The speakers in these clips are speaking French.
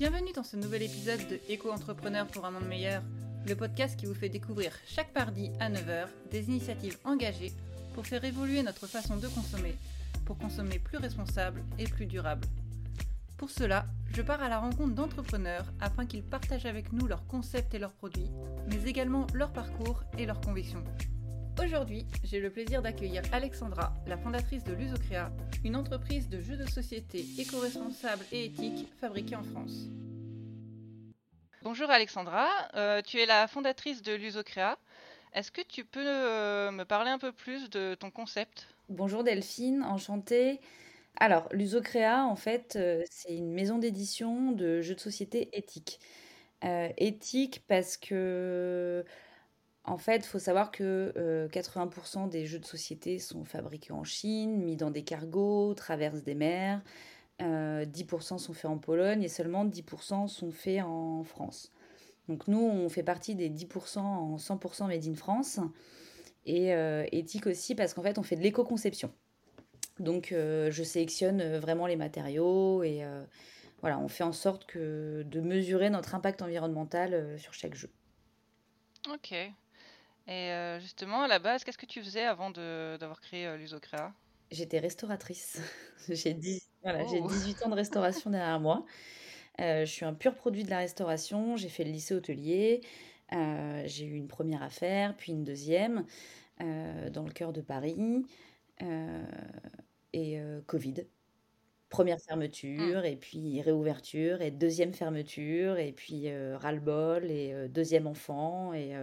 Bienvenue dans ce nouvel épisode de Éco-entrepreneur pour un monde meilleur, le podcast qui vous fait découvrir chaque mardi à 9h des initiatives engagées pour faire évoluer notre façon de consommer, pour consommer plus responsable et plus durable. Pour cela, je pars à la rencontre d'entrepreneurs afin qu'ils partagent avec nous leurs concepts et leurs produits, mais également leur parcours et leurs convictions. Aujourd'hui, j'ai le plaisir d'accueillir Alexandra, la fondatrice de Lusocrea, une entreprise de jeux de société éco-responsable et éthique fabriquée en France. Bonjour Alexandra, euh, tu es la fondatrice de Lusocrea. Est-ce que tu peux euh, me parler un peu plus de ton concept? Bonjour Delphine, enchantée. Alors, Lusocrea, en fait, euh, c'est une maison d'édition de jeux de société éthique. éthique parce que en fait, il faut savoir que 80% des jeux de société sont fabriqués en Chine, mis dans des cargos, traversent des mers. 10% sont faits en Pologne et seulement 10% sont faits en France. Donc nous, on fait partie des 10% en 100% made in France. Et éthique aussi parce qu'en fait, on fait de l'éco-conception. Donc je sélectionne vraiment les matériaux et voilà, on fait en sorte de mesurer notre impact environnemental sur chaque jeu. Ok. Et euh, justement, à la base, qu'est-ce que tu faisais avant d'avoir créé euh, Lusocrea J'étais restauratrice. j'ai 18 ans de restauration derrière moi. Euh, je suis un pur produit de la restauration. J'ai fait le lycée hôtelier. j'ai eu une première affaire, puis une deuxième, dans le cœur de Paris. et Covid. Première fermeture, mmh. et puis réouverture, et deuxième fermeture, et puis ras-le-bol, et deuxième enfant, et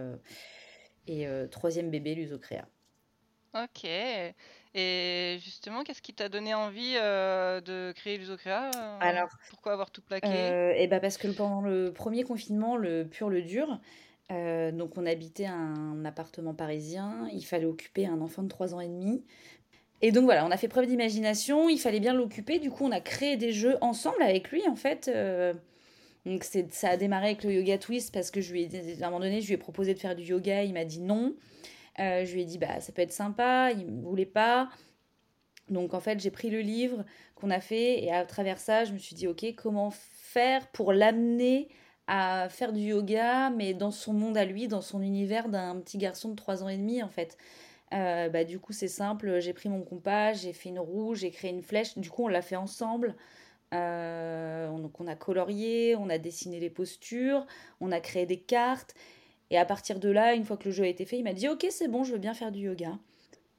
et euh, troisième bébé, Lusocrea. Ok. Et justement, qu'est-ce qui t'a donné envie euh, de créer Lusocrea euh, Alors, pourquoi avoir tout plaqué? et eh ben parce que pendant le premier confinement, le pur, le dur, donc on habitait un appartement parisien, il fallait occuper un enfant de 3 ans et demi. Et donc voilà, on a fait preuve d'imagination, il fallait bien l'occuper, du coup on a créé des jeux ensemble avec lui en fait. Donc ça a démarré avec le yoga twist parce que je lui ai, à un moment donné, je lui ai proposé de faire du yoga, il m'a dit non. Euh, je lui ai dit bah ça peut être sympa, il ne voulait pas. Donc en fait j'ai pris le livre qu'on a fait et à travers ça je me suis dit ok comment faire pour l'amener à faire du yoga mais dans son monde à lui, dans son univers d'un petit garçon de 3 ans et demi en fait. Euh, bah, du coup c'est simple, j'ai pris mon compas, j'ai fait une roue, j'ai créé une flèche, du coup on l'a fait ensemble. Euh, donc on a colorié, on a dessiné les postures, on a créé des cartes. Et à partir de là, une fois que le jeu a été fait, il m'a dit Ok, c'est bon, je veux bien faire du yoga.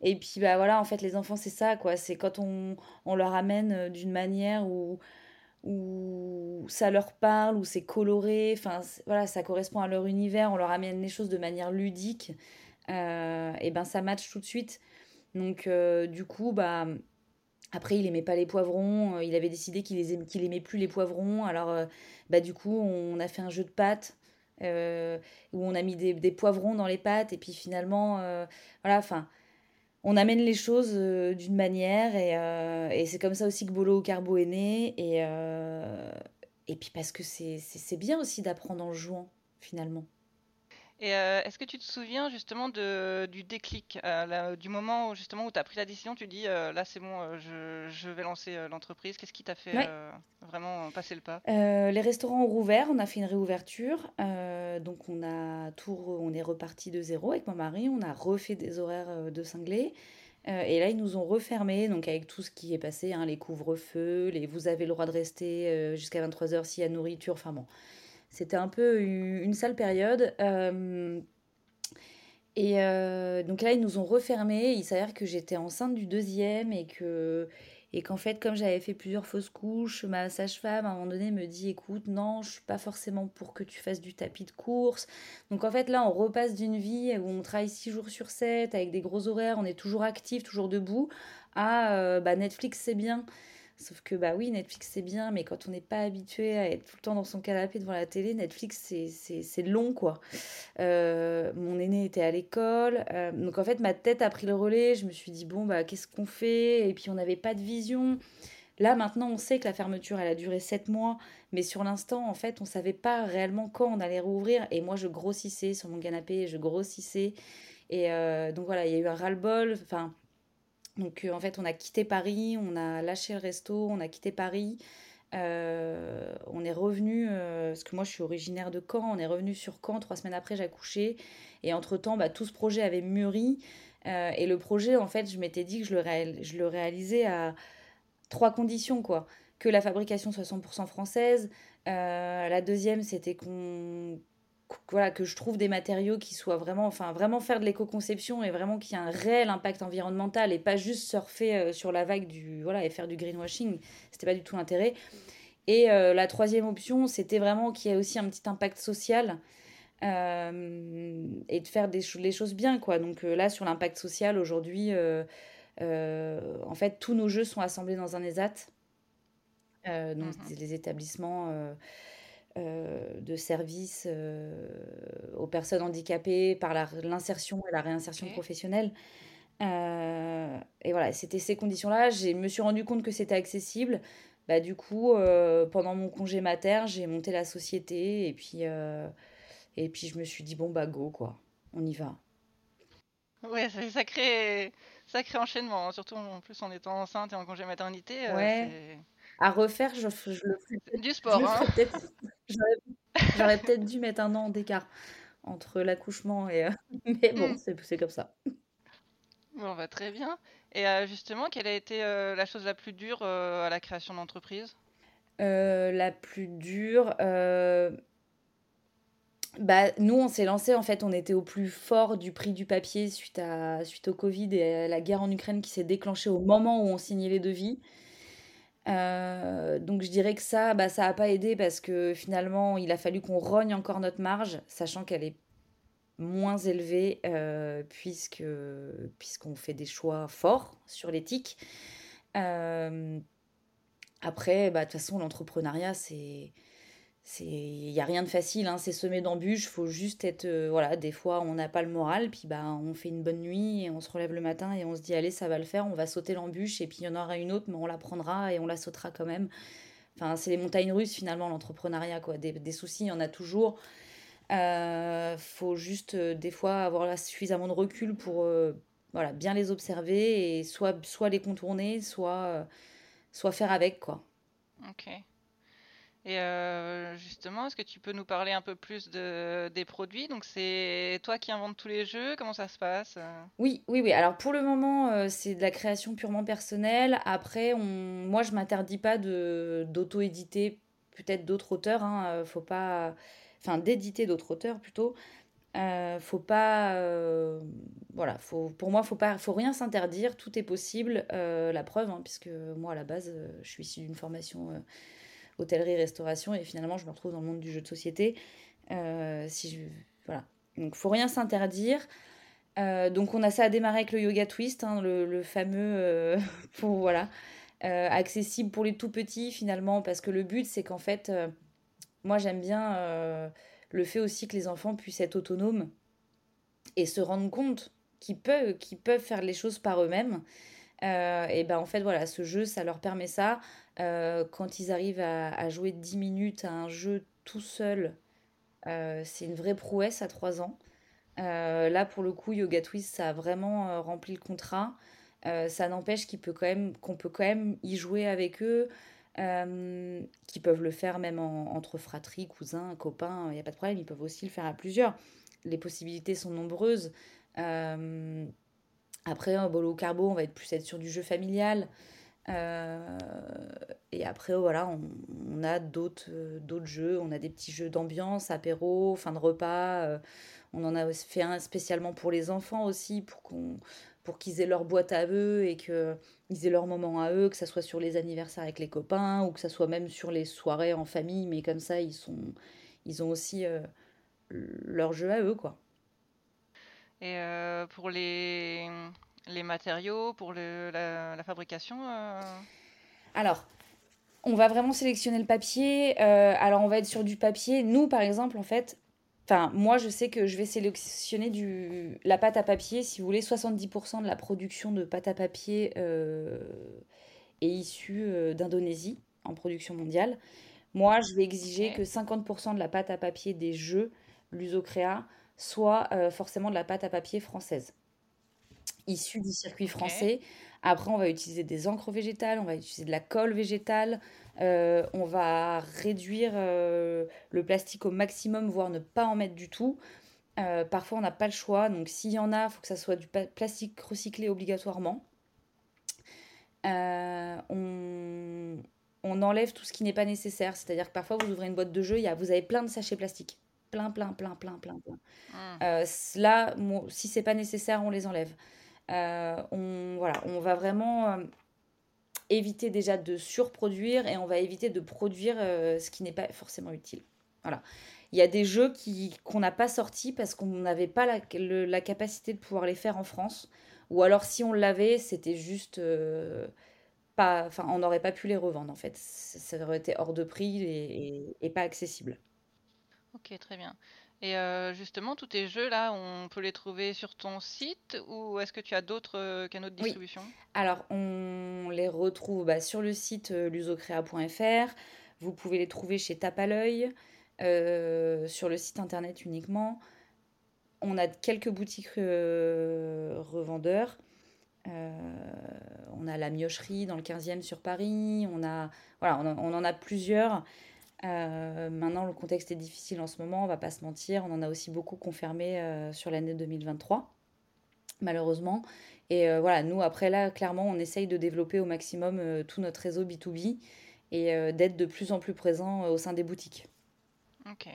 Et puis bah voilà, en fait, les enfants, c'est ça, quoi. C'est quand on, on, leur amène euh, d'une manière où, où ça leur parle, où c'est coloré, enfin voilà, ça correspond à leur univers, on leur amène les choses de manière ludique, euh, et ben ça match tout de suite. Donc du coup, bah après, il aimait pas les poivrons. Euh, il avait décidé qu'il aimait, plus les poivrons. Alors, euh, bah, du coup, on a fait un jeu de pâtes euh, où on a mis des, poivrons dans les pâtes. Et puis finalement, voilà, enfin, on amène les choses d'une manière. Et, et c'est comme ça aussi que Bolo au Carbo est né. Et, et puis parce que c'est bien aussi d'apprendre en jouant, finalement. Et euh, est-ce que tu te souviens justement de, du déclic, euh, du moment où justement où tu as pris la décision, tu dis euh, là c'est bon, je, je, vais lancer l'entreprise. Qu'est-ce qui t'a fait vraiment passer le pas? Les restaurants ont rouvert, on a fait une réouverture, donc on a tout, on est reparti de zéro avec mon mari, on a refait des horaires de cinglés. et là, ils nous ont refermés, donc avec tout ce qui est passé, hein, les couvre-feux, les vous avez le droit de rester jusqu'à 23h s'il y a nourriture, enfin bon, c'était un peu une sale période. Euh, et euh, donc là, ils nous ont refermés. Il s'avère que j'étais enceinte du deuxième et que et qu'en fait, comme j'avais fait plusieurs fausses couches, ma sage-femme, à un moment donné, me dit écoute, non, je suis pas forcément pour que tu fasses du tapis de course. Donc en fait, là, on repasse d'une vie où on travaille 6 jours sur 7 avec des gros horaires, on est toujours actif, toujours debout, à euh, bah, Netflix, c'est bien. Sauf que, bah oui, Netflix c'est bien, mais quand on n'est pas habitué à être tout le temps dans son canapé devant la télé, Netflix c'est long quoi. Euh, mon aîné était à l'école, euh, donc en fait ma tête a pris le relais. Je me suis dit, bon, bah qu'est-ce qu'on fait? Et puis on n'avait pas de vision. Là maintenant on sait que la fermeture elle a duré 7 mois, mais sur l'instant en fait on savait pas réellement quand on allait rouvrir. Et moi je grossissais sur mon canapé, je grossissais. Et euh, donc voilà, il y a eu un ras-le-bol. Enfin donc euh, en fait, on a quitté Paris, on a lâché le resto, on a quitté Paris. on est revenu, parce que moi je suis originaire de Caen, on est revenu sur Caen trois semaines après, j'ai accouché. Et entre-temps, bah, tout ce projet avait mûri. et le projet, en fait, je m'étais dit que je le, je le réalisais à trois conditions, quoi. Que la fabrication soit 100% française. la deuxième, c'était qu'on voilà, que je trouve des matériaux qui soient vraiment, enfin, vraiment faire de l'éco-conception et vraiment qu'il y ait un réel impact environnemental et pas juste surfer euh, sur la vague du, voilà, et faire du greenwashing. C'était pas du tout l'intérêt. Et euh, la troisième option, c'était vraiment qu'il y ait aussi un petit impact social euh, et de faire des les choses bien, quoi. Donc là, sur l'impact social, aujourd'hui, en fait, tous nos jeux sont assemblés dans un ESAT. donc, mmh les établissements euh, de services euh, aux personnes handicapées par l'insertion et la réinsertion professionnelle. Euh, et voilà, c'était ces conditions-là. Je me suis rendu compte que c'était accessible. Bah, du coup, pendant mon congé mater, j'ai monté la société et puis, et puis je me suis dit, bon, bah go, quoi, on y va. Ouais, c'est sacré, sacré enchaînement, hein. surtout en plus en étant enceinte et en congé maternité. ouais. À refaire, je, je le ferai. Du sport, hein. J'aurais peut-être dû mettre un an d'écart entre l'accouchement et. Euh, mais bon, mm. c'est comme ça. Bon, va très bien. Et euh, justement, quelle a été euh, la chose la plus dure à la création d'entreprise? La plus dure. Bah, nous, on s'est lancé, en fait, on était au plus fort du prix du papier suite, à, suite au Covid et à la guerre en Ukraine qui s'est déclenchée au moment où on signait les devis. Euh, donc je dirais que ça, bah, ça n'a pas aidé parce que finalement, il a fallu qu'on rogne encore notre marge, sachant qu'elle est moins élevée euh, puisque puisqu'on fait des choix forts sur l'éthique. Euh, après, bah, de toute façon, l'entrepreneuriat, c'est il y a rien de facile hein, c'est semé d'embûches. Faut juste être euh, voilà des fois on n'a pas le moral puis bah on fait une bonne nuit et on se relève le matin et on se dit allez ça va le faire on va sauter l'embûche et puis il y en aura une autre mais on la prendra et on la sautera quand même. Enfin c'est les montagnes russes finalement l'entrepreneuriat quoi. Des, soucis il y en a toujours. Euh, faut juste euh, des fois avoir suffisamment de recul pour voilà bien les observer et soit soit les contourner soit soit faire avec quoi. Ok et euh, justement, est-ce que tu peux nous parler un peu plus de, des produits? Donc, c'est toi qui inventes tous les jeux Comment ça se passe? Oui, oui, oui. Alors, pour le moment, euh, c'est de la création purement personnelle. Après, moi, je m'interdis pas d'auto-éditer peut-être d'autres auteurs. Hein. Euh, faut pas... Enfin, d'éditer d'autres auteurs plutôt. Faut pas... Voilà, faut, pour moi, faut pas, faut rien s'interdire. Tout est possible. la preuve, hein, puisque moi, à la base, je suis issue d'une formation hôtellerie, restauration, et finalement je me retrouve dans le monde du jeu de société. Euh, si je, voilà. Donc faut rien s'interdire. Euh, donc on a ça à démarrer avec le yoga twist, hein, le, fameux euh, pour voilà accessible pour les tout petits finalement, parce que le but c'est qu'en fait, moi j'aime bien le fait aussi que les enfants puissent être autonomes et se rendre compte qu'ils peuvent, qu'ils peuvent faire les choses par eux-mêmes. Et ben en fait voilà, ce jeu ça leur permet ça. Euh, quand ils arrivent à, jouer 10 minutes à un jeu tout seul, euh, c'est une vraie prouesse à 3 ans. Euh, là, pour le coup, Yoga Twist, ça a vraiment rempli le contrat. ça n'empêche qu'on peut, quand même, qu'on peut quand même y jouer avec eux, qui peuvent le faire même entre fratries, cousins, copains, il n'y a pas de problème, ils peuvent aussi le faire à plusieurs. Les possibilités sont nombreuses. Après, un bolo carbo, on va être plus être sur du jeu familial. Euh, et après, voilà, on, a d'autres euh, d'autres jeux. On a des petits jeux d'ambiance, apéro, fin de repas. Euh, on en a fait un spécialement pour les enfants aussi, pour qu'on pour qu'ils aient leur boîte à eux et qu'ils aient leur moment à eux, que ça soit sur les anniversaires avec les copains ou que ça soit même sur les soirées en famille, mais comme ça, ils, sont, ils ont aussi leur jeu à eux, quoi. Et pour les, les matériaux pour la, fabrication euh Alors, on va vraiment sélectionner le papier. Euh, alors, on va être sur du papier. Nous, par exemple, en fait, enfin, moi, je sais que je vais sélectionner du, la pâte à papier. Si vous voulez, 70% de la production de pâte à papier euh, est issue d'Indonésie en production mondiale. Moi, je vais exiger que 50% de la pâte à papier des jeux Lusocrea soit forcément de la pâte à papier française issus du circuit français. Après, on va utiliser des encres végétales, on va utiliser de la colle végétale, euh, on va réduire euh, le plastique au maximum, voire ne pas en mettre du tout. Euh, parfois, on n'a pas le choix, donc s'il y en a, il faut que ça soit du plastique recyclé obligatoirement. on, on enlève tout ce qui n'est pas nécessaire, c'est-à-dire que parfois, vous ouvrez une boîte de jeu, y a, vous avez plein de sachets plastiques plein, plein, plein, plein, plein, plein. Mmh. là, si c'est pas nécessaire, on les enlève. on, voilà, on va vraiment éviter déjà de surproduire et on va éviter de produire euh, ce qui n'est pas forcément utile. Voilà. Il y a des jeux qui, qu'on n'a pas sortis parce qu'on n'avait pas la, la, capacité de pouvoir les faire en France. Ou alors si on l'avait, c'était juste... Euh, pas, enfin, on n'aurait pas pu les revendre en fait. Ça aurait été hors de prix et, et pas accessible. Ok, très bien. Et euh, justement, tous tes jeux là, on peut les trouver sur ton site ou est-ce que tu as d'autres euh, canaux de distribution? Alors, on les retrouve bah, sur le site euh, lusocrea.fr. Vous pouvez les trouver chez Tape à l'œil, sur le site internet uniquement. On a quelques boutiques revendeurs. on a la Miocherie dans le 15e sur Paris. On, a, voilà, on en a plusieurs. Euh, maintenant, le contexte est difficile en ce moment, on va pas se mentir. On en a aussi beaucoup confirmé euh, sur l'année 2023, malheureusement. Et euh, voilà, nous, après là, clairement, on essaye de développer au maximum tout notre réseau B2B et d'être de plus en plus présent au sein des boutiques. Ok.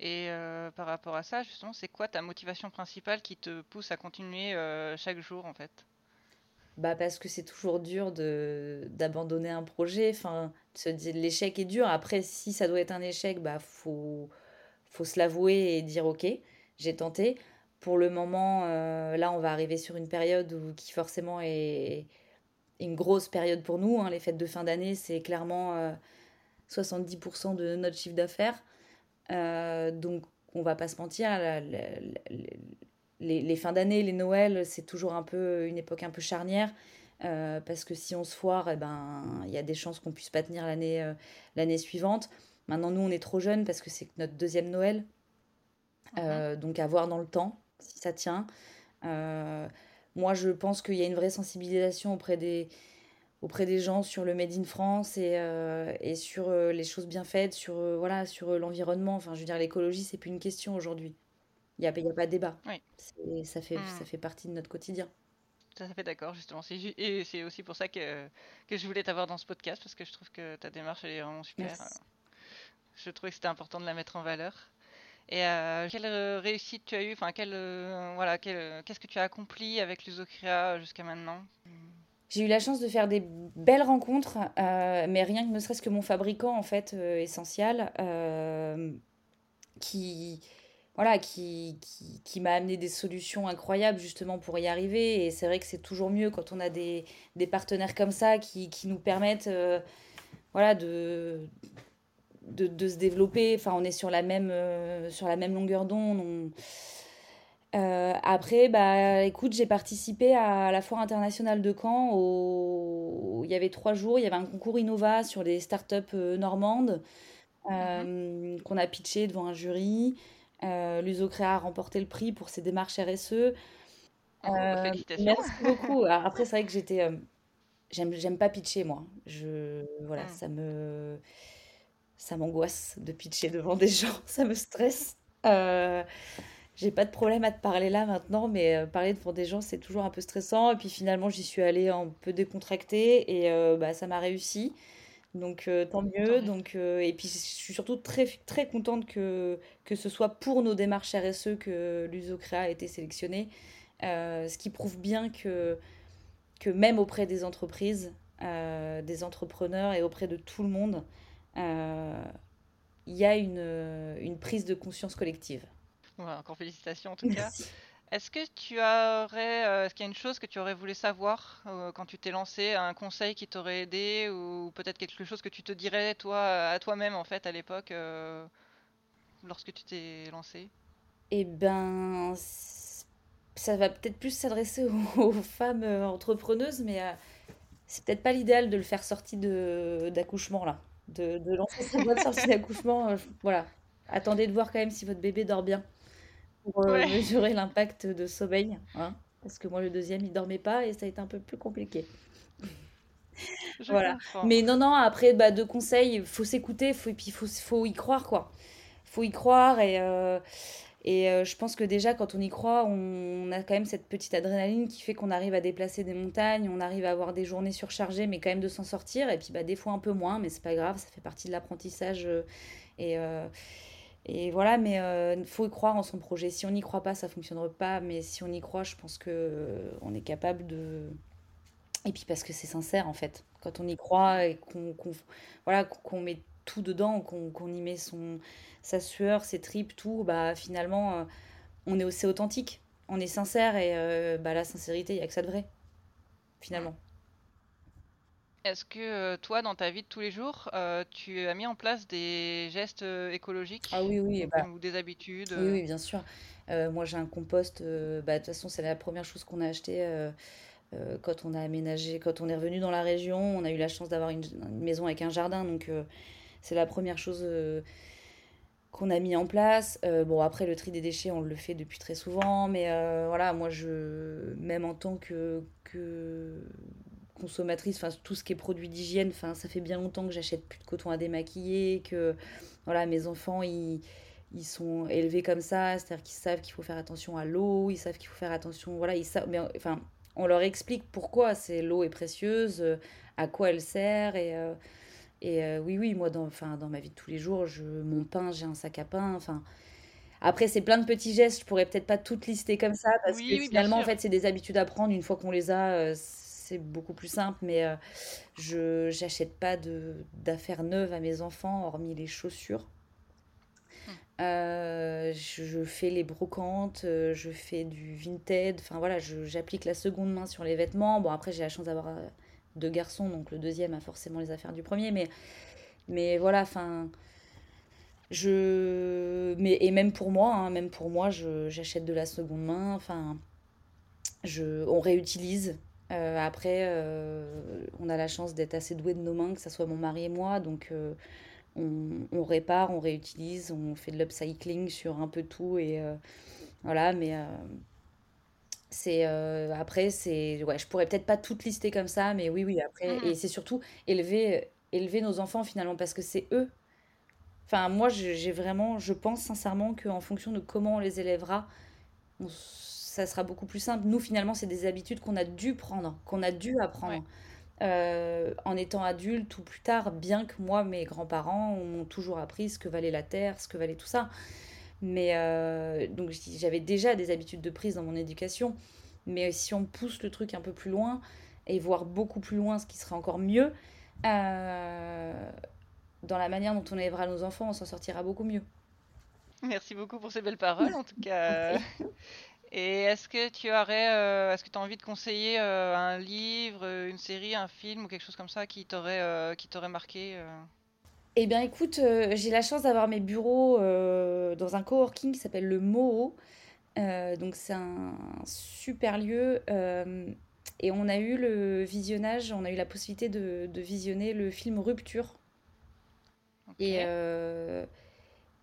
Et par rapport à ça, justement, c'est quoi ta motivation principale qui te pousse à continuer chaque jour, en fait? Bah parce que c'est toujours dur de d'abandonner un projet. Enfin, l'échec est dur. Après, si ça doit être un échec, bah faut faut se l'avouer et dire ok, j'ai tenté. Pour le moment, euh, là, on va arriver sur une période où, qui forcément est une grosse période pour nous. Hein. Les fêtes de fin d'année, c'est clairement 70% euh, de notre chiffre d'affaires. Euh, donc, on va pas se mentir, les, fins d'année, les Noëls, c'est toujours un peu une époque un peu charnière. Euh, parce que si on se foire, eh ben, il y a des chances qu'on puisse pas tenir l'année euh, l'année suivante. Maintenant, nous, on est trop jeunes parce que c'est notre deuxième Noël. Euh, mhm. donc, à voir dans le temps si ça tient. moi, je pense qu'il y a une vraie sensibilisation auprès des, auprès des gens sur le Made in France et, et sur les choses bien faites, sur voilà, sur l'environnement. Enfin, je veux dire, l'écologie, c'est plus une question aujourd'hui. Il n'y a, y a pas de débat. Ça fait, hmm. ça fait partie de notre quotidien. Tout à fait d'accord, justement. Et c'est aussi pour ça que, que je voulais t'avoir dans ce podcast, parce que je trouve que ta démarche est vraiment super. Je trouvais que c'était important de la mettre en valeur. Et euh, quelle euh, réussite tu as eu Enfin, quelle, euh, voilà, qu'est-ce que tu as accompli avec l'Usocrea jusqu'à maintenant? J'ai eu la chance de faire des belles rencontres, mais rien que ne serait-ce que mon fabricant, en fait, essentiel, qui voilà, qui, qui, m'a amené des solutions incroyables justement pour y arriver. Et c'est vrai que c'est toujours mieux quand on a des, des partenaires comme ça qui, qui nous permettent euh, voilà, de, de, de, se développer. Enfin, on est sur la même, euh, sur la même longueur d'onde. Euh, après, bah, écoute, j'ai participé à la foire internationale de Caen. Au... Il y avait trois jours, il y avait un concours Innova sur les startups normandes mhm. qu'on a pitché devant un jury. Euh, L'Usocrea a remporté le prix pour ses démarches RSE. Euh, merci beaucoup. après, c'est vrai que j'étais. Euh, j'aime pas pitcher, moi. Je, voilà, ah. ça me. Ça m'angoisse de pitcher devant des gens. Ça me stresse. J'ai pas de problème à te parler là maintenant, mais parler devant des gens, c'est toujours un peu stressant. Et puis finalement, j'y suis allée un peu décontractée et bah, ça m'a réussi. Donc euh, tant mieux. Donc, euh, et puis je suis surtout très, très contente que, que ce soit pour nos démarches RSE que l'USOCREA a été sélectionné. Euh, ce qui prouve bien que, que même auprès des entreprises, des entrepreneurs et auprès de tout le monde, il y a une, une prise de conscience collective. encore félicitations en tout cas. Est-ce que tu aurais, euh, est-ce qu'il y a une chose que tu aurais voulu savoir euh, quand tu t'es lancé, un conseil qui t'aurait aidé ou peut-être quelque chose que tu te dirais toi à toi-même en fait à l'époque euh, lorsque tu t'es lancé? Eh ben, ça va peut-être plus s'adresser aux, femmes entrepreneuses, mais c'est peut-être pas l'idéal de le faire sortir d'accouchement là, de, de lancer sa boîte sortie d'accouchement. voilà, attendez de voir quand même si votre bébé dort bien pour euh, mesurer l'impact de sommeil. Hein. Parce que moi, le deuxième, il dormait pas et ça a été un peu plus compliqué. voilà. Mais non, non, après, bah, de conseils, il faut s'écouter, faut, et puis il faut, faut y croire, quoi. faut y croire et, euh, et euh, je pense que déjà, quand on y croit, on, a quand même cette petite adrénaline qui fait qu'on arrive à déplacer des montagnes, on arrive à avoir des journées surchargées, mais quand même de s'en sortir. Et puis, bah, des fois un peu moins, mais c'est pas grave, ça fait partie de l'apprentissage. Euh, et, et voilà, mais il faut y croire en son projet. Si on n'y croit pas, ça fonctionnera pas. Mais si on y croit, je pense que on est capable de et puis parce que c'est sincère en fait. Quand on y croit et qu'on voilà, qu'on met tout dedans, qu'on y met son, sa sueur, ses tripes, tout, bah finalement, euh, on est aussi authentique. On est sincère et euh, bah, la sincérité, il n'y a que ça de vrai, finalement. Est-ce que euh, toi, dans ta vie de tous les jours, tu as mis en place des gestes écologiques ah, oui, oui, bah ou des habitudes Oui, oui, bien sûr. moi, j'ai un compost. bah, de toute façon, c'est la première chose qu'on a acheté euh, quand on a aménagé, quand on est revenu dans la région, on a eu la chance d'avoir une, maison avec un jardin, donc euh, c'est la première chose euh, qu'on a mis en place. bon, après, le tri des déchets, on le fait depuis très souvent, mais voilà, moi, je, même en tant que, que consommatrice, enfin, tout ce qui est produit d'hygiène, enfin, ça fait bien longtemps que j'achète plus de coton à démaquiller, que voilà, mes enfants, ils ils sont élevés comme ça, c'est-à-dire qu'ils savent qu'il faut faire attention à l'eau, ils savent qu'il faut faire attention, voilà, ils savent, mais enfin, on leur explique pourquoi c'est l'eau est précieuse, euh, à quoi elle sert et euh, et euh, oui oui moi dans enfin dans ma vie de tous les jours, je mon pain, j'ai un sac à pain, enfin. Après c'est plein de petits gestes, je pourrais peut-être pas toutes lister comme ça parce que finalement en fait c'est des habitudes à prendre une fois qu'on les a c'est beaucoup plus simple mais je j'achète pas de d'affaires neuves à mes enfants hormis les chaussures. Euh, je, fais les brocantes, euh, je fais du vintage, enfin voilà, j'applique la seconde main sur les vêtements. Bon, après, j'ai la chance d'avoir euh, deux garçons, donc le deuxième a forcément les affaires du premier, mais, mais voilà, enfin. Je... Mais, et même pour moi, hein, même pour moi, j'achète de la seconde main, enfin, je, on réutilise. Après, on a la chance d'être assez doué de nos mains, que ce soit mon mari et moi, donc on, répare, on réutilise, on fait de l'upcycling sur un peu tout et euh, voilà, mais euh, c'est euh, après c'est ouais, je pourrais peut-être pas toutes lister comme ça, mais oui oui après mmh. et c'est surtout élever élever nos enfants finalement parce que c'est eux. Enfin moi j'ai vraiment je pense sincèrement qu'en fonction de comment on les élèvera, ça sera beaucoup plus simple. Nous finalement c'est des habitudes qu'on a dû prendre, qu'on a dû apprendre. Euh, en étant adulte ou plus tard, bien que moi, mes grands-parents m'ont toujours appris ce que valait la terre, ce que valait tout ça. Mais euh, donc j'avais déjà des habitudes de prise dans mon éducation. Mais si on pousse le truc un peu plus loin, et voir beaucoup plus loin ce qui serait encore mieux, euh, dans la manière dont on élèvera nos enfants, on s'en sortira beaucoup mieux. Merci beaucoup pour ces belles paroles, en tout cas. Et est-ce que tu aurais, euh, est-ce que tu as envie de conseiller euh, un livre, une série, un film ou quelque chose comme ça qui t'aurait euh, qui t'aurait marqué Eh bien, écoute, j'ai la chance d'avoir mes bureaux dans un coworking qui s'appelle le Moho. donc, c'est un super lieu. et on a eu le visionnage, on a eu la possibilité de, de visionner le film Rupture. Et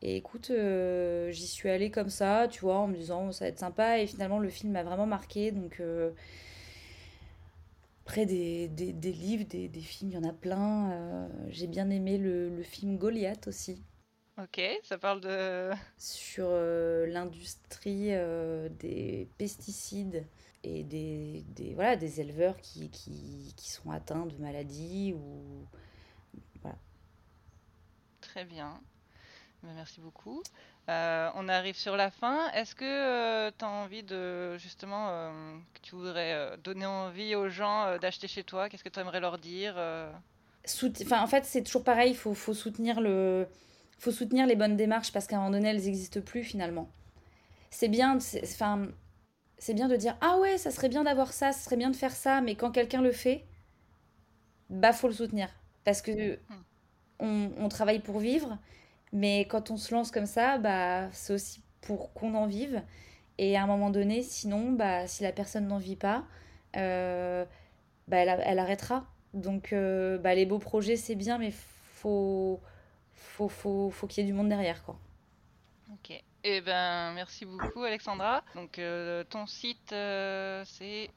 et écoute, euh, j'y suis allée comme ça, tu vois, en me disant ça va être sympa. Et finalement, le film m'a vraiment marqué. Donc, euh, après des, des, des livres, des, des, films, il y en a plein. Euh, j'ai bien aimé le, le, film Goliath aussi. Ok, ça parle de... Sur l'industrie des pesticides et des, des, voilà, des éleveurs qui, qui, qui sont atteints de maladies ou... Voilà. Très bien. Merci beaucoup. Euh, on arrive sur la fin. Est-ce que euh, tu as envie de, justement, euh, que tu voudrais donner envie aux gens d'acheter chez toi? Qu'est-ce que tu aimerais leur dire En fait, c'est toujours pareil, il faut, faut, soutenir le... faut soutenir les bonnes démarches parce qu'à un moment donné, elles n'existent plus finalement. C'est bien, enfin, c'est bien de dire Ah ouais, ça serait bien d'avoir ça, ça serait bien de faire ça, mais quand quelqu'un le fait, bah faut le soutenir. Parce que mmh. on, on travaille pour vivre mais quand on se lance comme ça, bah, c'est aussi pour qu'on en vive. Et à un moment donné, sinon, bah, si la personne n'en vit pas, euh, bah, elle, elle, arrêtera. Donc, euh, bah, les beaux projets, c'est bien, mais faut, faut, faut, faut qu'il y ait du monde derrière. Quoi. Ok. Eh ben, merci beaucoup Alexandra. Donc euh, ton site c'est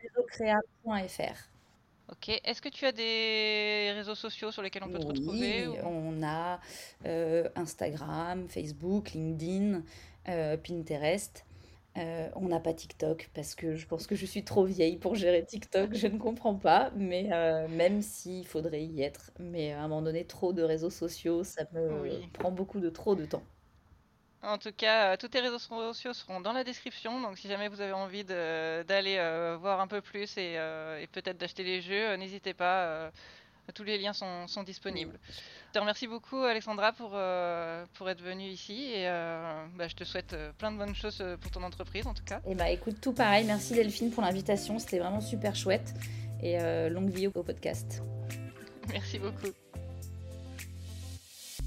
réseaucréa.fr. Ok. Est-ce que tu as des réseaux sociaux sur lesquels on peut te retrouver on a euh, Instagram, Facebook, LinkedIn, Pinterest. on n'a pas TikTok parce que je pense que je suis trop vieille pour gérer TikTok, je ne comprends pas, mais même s'il faudrait y être, mais à un moment donné, trop de réseaux sociaux, ça me prend beaucoup de trop de temps. En tout cas, euh, tous tes réseaux sociaux seront dans la description. Donc, si jamais vous avez envie d'aller euh, voir un peu plus et, euh, peut-être d'acheter les jeux, n'hésitez pas. tous les liens sont, disponibles. Je te remercie beaucoup, Alexandra, pour, pour être venue ici. Et bah, je te souhaite plein de bonnes choses pour ton entreprise, en tout cas. Et eh bah, écoute, tout pareil. Merci, Delphine, pour l'invitation. C'était vraiment super chouette. Et longue vie au podcast. Merci beaucoup.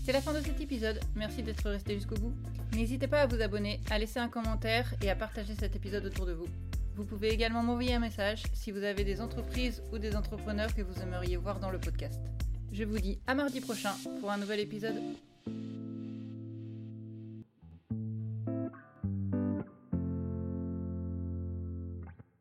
C'est la fin de cet épisode, merci d'être resté jusqu'au bout. N'hésitez pas à vous abonner, à laisser un commentaire et à partager cet épisode autour de vous. Vous pouvez également m'envoyer un message si vous avez des entreprises ou des entrepreneurs que vous aimeriez voir dans le podcast. Je vous dis à mardi prochain pour un nouvel épisode.